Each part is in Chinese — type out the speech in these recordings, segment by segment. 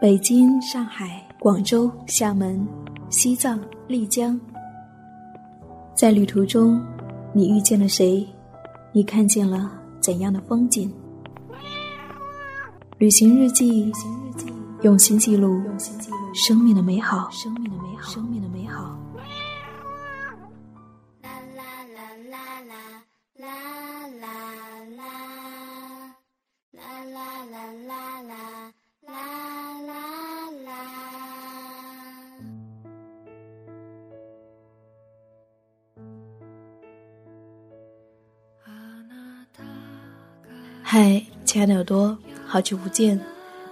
北京、上海、广州、厦门、西藏、丽江，在旅途中，你遇见了谁？你看见了怎样的风景？旅行日记，用心记录生命的美好。生命的美好。生命的美好。嗨，亲爱的耳朵，好久不见，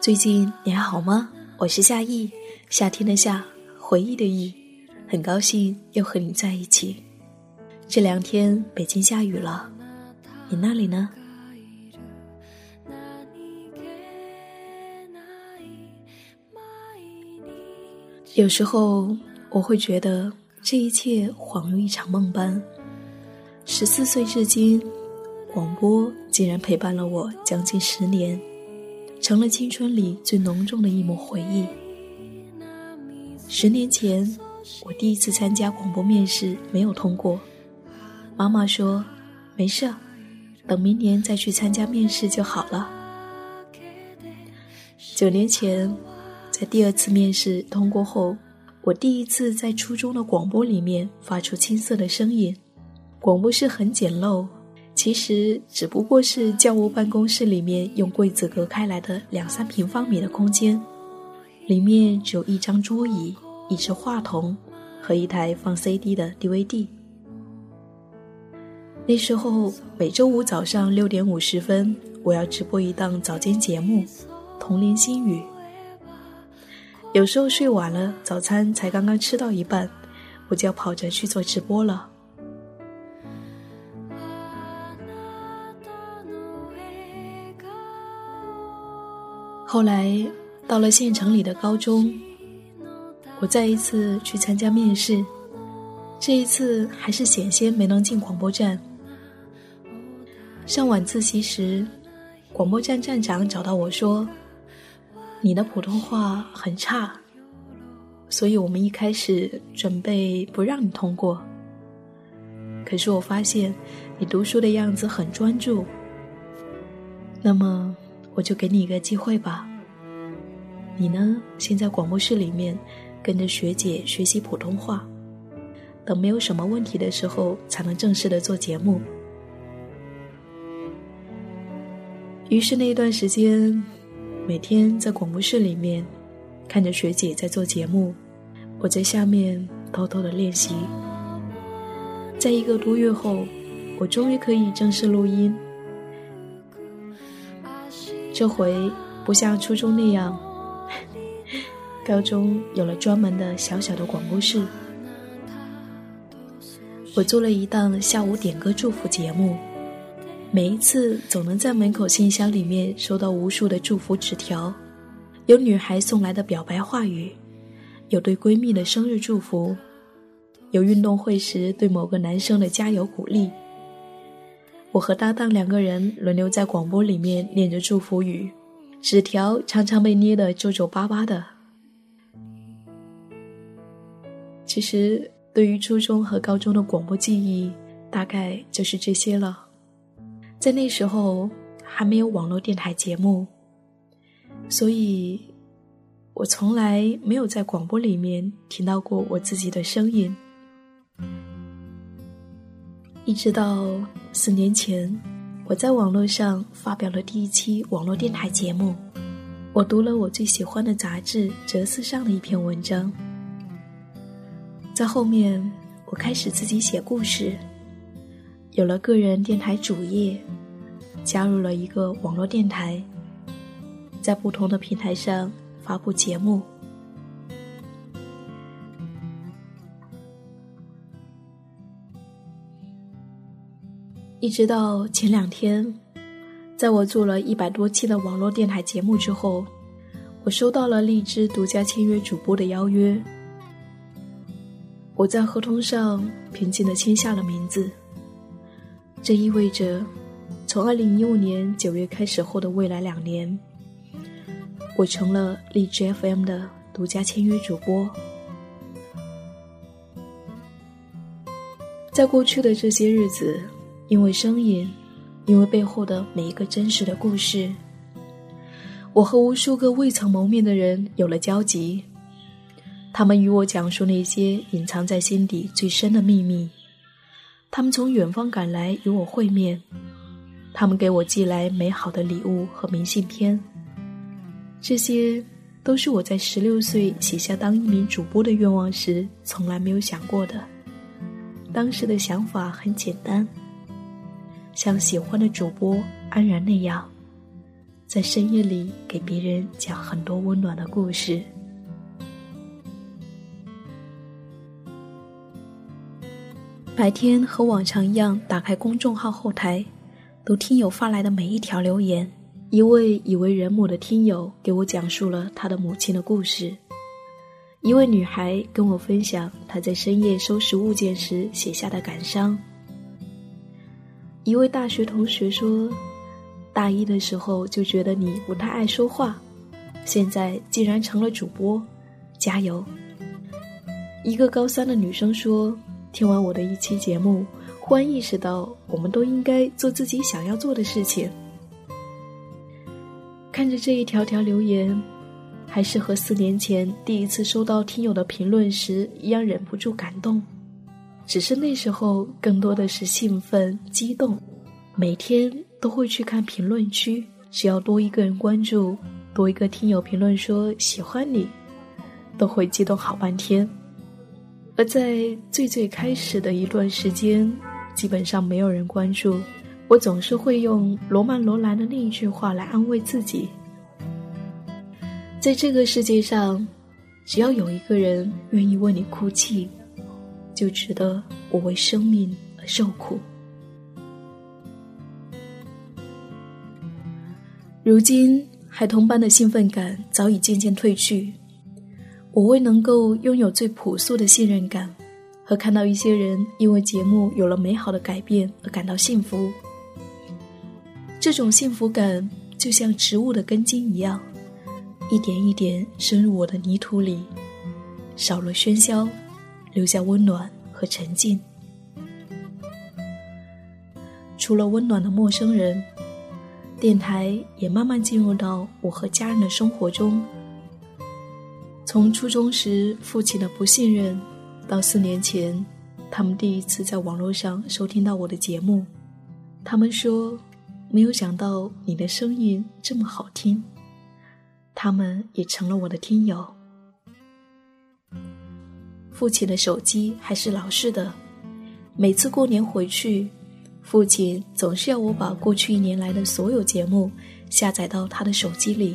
最近你还好吗？我是夏意，夏天的夏，回忆的忆，很高兴又和你在一起。这两天北京下雨了，你那里呢？有时候我会觉得这一切恍如一场梦般。十四岁至今。广播竟然陪伴了我将近十年，成了青春里最浓重的一抹回忆。十年前，我第一次参加广播面试没有通过，妈妈说：“没事，等明年再去参加面试就好了。”九年前，在第二次面试通过后，我第一次在初中的广播里面发出青涩的声音，广播室很简陋。其实只不过是教务办公室里面用柜子隔开来的两三平方米的空间，里面只有一张桌椅、一只话筒和一台放 CD 的 DVD。那时候每周五早上六点五十分，我要直播一档早间节目《童年心语》。有时候睡晚了，早餐才刚刚吃到一半，我就要跑着去做直播了。后来到了县城里的高中，我再一次去参加面试，这一次还是险些没能进广播站。上晚自习时，广播站站长找到我说：“你的普通话很差，所以我们一开始准备不让你通过。可是我发现你读书的样子很专注，那么。”我就给你一个机会吧。你呢，先在广播室里面跟着学姐学习普通话，等没有什么问题的时候，才能正式的做节目。于是那一段时间，每天在广播室里面看着学姐在做节目，我在下面偷偷的练习。在一个多月后，我终于可以正式录音。这回不像初中那样，高中有了专门的小小的广播室。我做了一档下午点歌祝福节目，每一次总能在门口信箱里面收到无数的祝福纸条，有女孩送来的表白话语，有对闺蜜的生日祝福，有运动会时对某个男生的加油鼓励。我和搭档两个人轮流在广播里面念着祝福语，纸条常常被捏得皱皱巴巴的。其实，对于初中和高中的广播记忆，大概就是这些了。在那时候还没有网络电台节目，所以我从来没有在广播里面听到过我自己的声音。一直到四年前，我在网络上发表了第一期网络电台节目。我读了我最喜欢的杂志《哲思》上的一篇文章，在后面我开始自己写故事，有了个人电台主页，加入了一个网络电台，在不同的平台上发布节目。一直到前两天，在我做了一百多期的网络电台节目之后，我收到了荔枝独家签约主播的邀约。我在合同上平静的签下了名字。这意味着，从二零一五年九月开始后的未来两年，我成了荔枝 FM 的独家签约主播。在过去的这些日子，因为声音，因为背后的每一个真实的故事，我和无数个未曾谋面的人有了交集。他们与我讲述那些隐藏在心底最深的秘密。他们从远方赶来与我会面，他们给我寄来美好的礼物和明信片。这些都是我在十六岁写下当一名主播的愿望时从来没有想过的。当时的想法很简单，像喜欢的主播安然那样，在深夜里给别人讲很多温暖的故事。白天和往常一样，打开公众号后台，读听友发来的每一条留言。一位已为人母的听友给我讲述了他的母亲的故事；一位女孩跟我分享她在深夜收拾物件时写下的感伤；一位大学同学说，大一的时候就觉得你不太爱说话，现在竟然成了主播，加油！一个高三的女生说。听完我的一期节目，忽然意识到，我们都应该做自己想要做的事情。看着这一条条留言，还是和四年前第一次收到听友的评论时一样，忍不住感动。只是那时候更多的是兴奋、激动，每天都会去看评论区，只要多一个人关注，多一个听友评论说喜欢你，都会激动好半天。而在最最开始的一段时间，基本上没有人关注，我总是会用罗曼·罗兰的那一句话来安慰自己：在这个世界上，只要有一个人愿意为你哭泣，就值得我为生命而受苦。如今，孩童般的兴奋感早已渐渐褪去。我为能够拥有最朴素的信任感，和看到一些人因为节目有了美好的改变而感到幸福。这种幸福感就像植物的根茎一样，一点一点深入我的泥土里，少了喧嚣，留下温暖和沉静。除了温暖的陌生人，电台也慢慢进入到我和家人的生活中。从初中时父亲的不信任，到四年前，他们第一次在网络上收听到我的节目，他们说没有想到你的声音这么好听，他们也成了我的听友。父亲的手机还是老式的，每次过年回去，父亲总是要我把过去一年来的所有节目下载到他的手机里。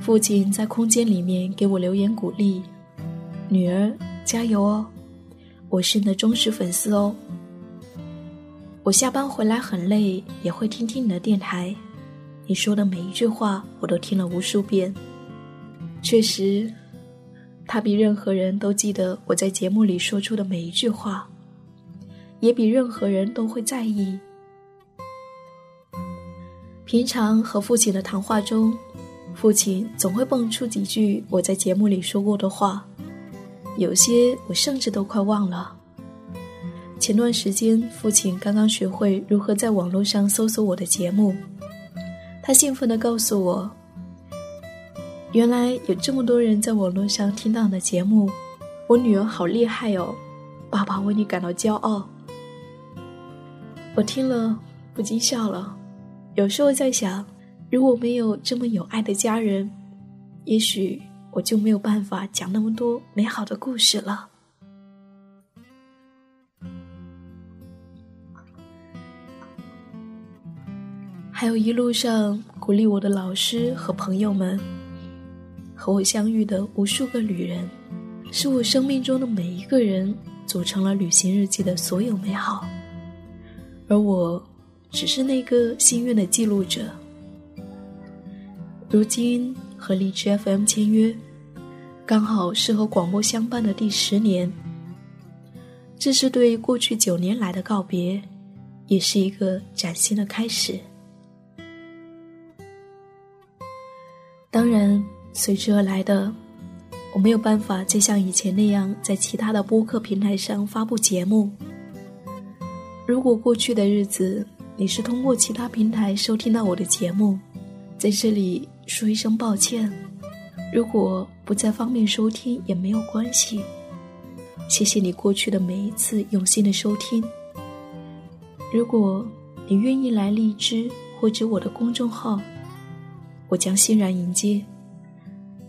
父亲在空间里面给我留言鼓励：“女儿加油哦，我是你的忠实粉丝哦。我下班回来很累，也会听听你的电台，你说的每一句话我都听了无数遍。确实，他比任何人都记得我在节目里说出的每一句话，也比任何人都会在意。平常和父亲的谈话中。”父亲总会蹦出几句我在节目里说过的话，有些我甚至都快忘了。前段时间，父亲刚刚学会如何在网络上搜索我的节目，他兴奋地告诉我：“原来有这么多人在网络上听到你的节目，我女儿好厉害哦，爸爸为你感到骄傲。”我听了不禁笑了，有时候在想。如果没有这么有爱的家人，也许我就没有办法讲那么多美好的故事了。还有一路上鼓励我的老师和朋友们，和我相遇的无数个旅人，是我生命中的每一个人组成了旅行日记的所有美好，而我只是那个幸运的记录者。如今和荔枝 FM 签约，刚好是和广播相伴的第十年。这是对过去九年来的告别，也是一个崭新的开始。当然，随之而来的，我没有办法再像以前那样在其他的播客平台上发布节目。如果过去的日子你是通过其他平台收听到我的节目，在这里说一声抱歉。如果不再方便收听也没有关系，谢谢你过去的每一次用心的收听。如果你愿意来荔枝或者我的公众号。我将欣然迎接。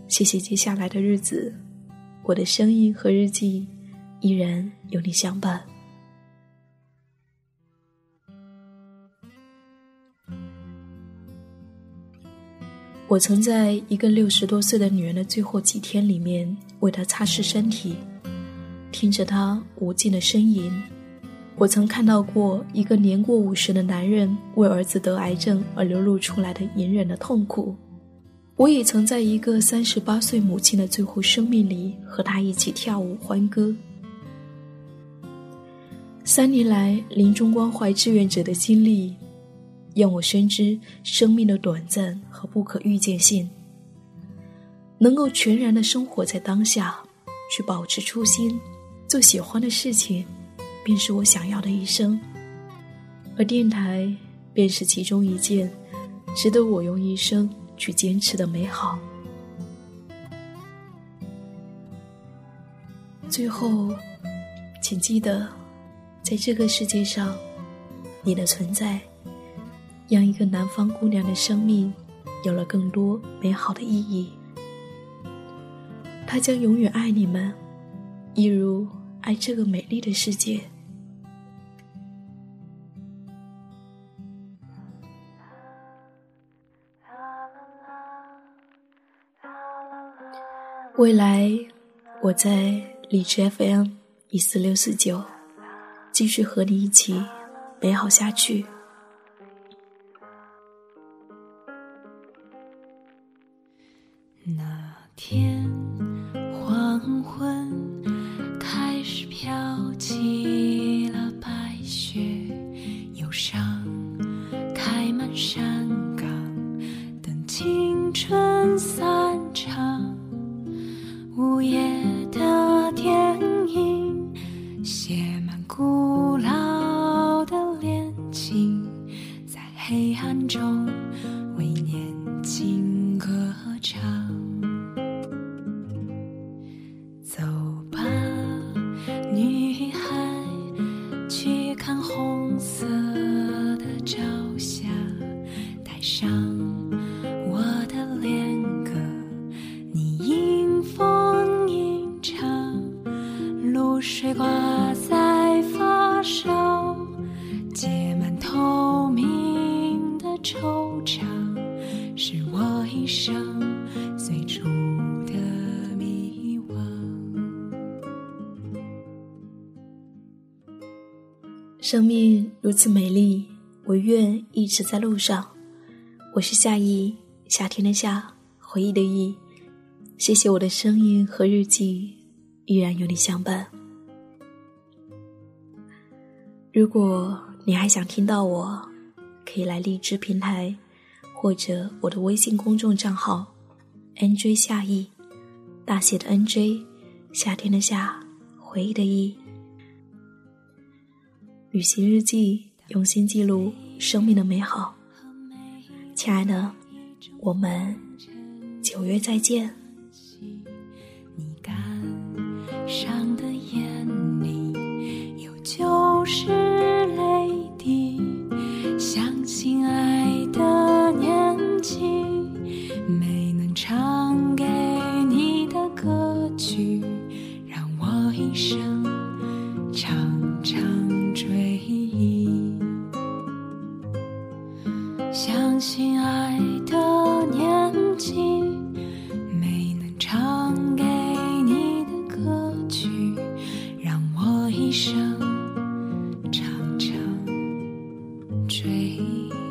谢谢接下来的日子，我的声音和日记依然有你相伴。我曾在一个六十多岁的女人的最后几天里面，为她擦拭身体，听着她无尽的呻吟。我曾看到过一个年过五十的男人为儿子得癌症而流露出来的隐忍的痛苦。我也曾在一个三十八岁母亲的最后生命里和她一起跳舞欢歌。三年来临终关怀志愿者的经历，让我深知生命的短暂和不可预见性。能够全然的生活在当下，去保持初心，做喜欢的事情。便是我想要的一生，而电台便是其中一件值得我用一生去坚持的美好。最后，请记得，在这个世界上，你的存在，让一个南方姑娘的生命有了更多美好的意义。她将永远爱你们，一如爱这个美丽的世界。未来，我在荔枝 FM 一四六四九，继续和你一起美好下去。生命如此美丽，我愿一直在路上。我是夏意，夏天的夏，回忆的忆。谢谢我的声音和日记，依然有你相伴。如果你还想听到我，可以来荔枝平台，或者我的微信公众账号 “nj 夏意”，大写的 “nj”，夏天的夏，回忆的忆。旅行日记，用心记录生命的美好。亲爱的，我们九月再见。你感伤的眼里有旧时。泪 day.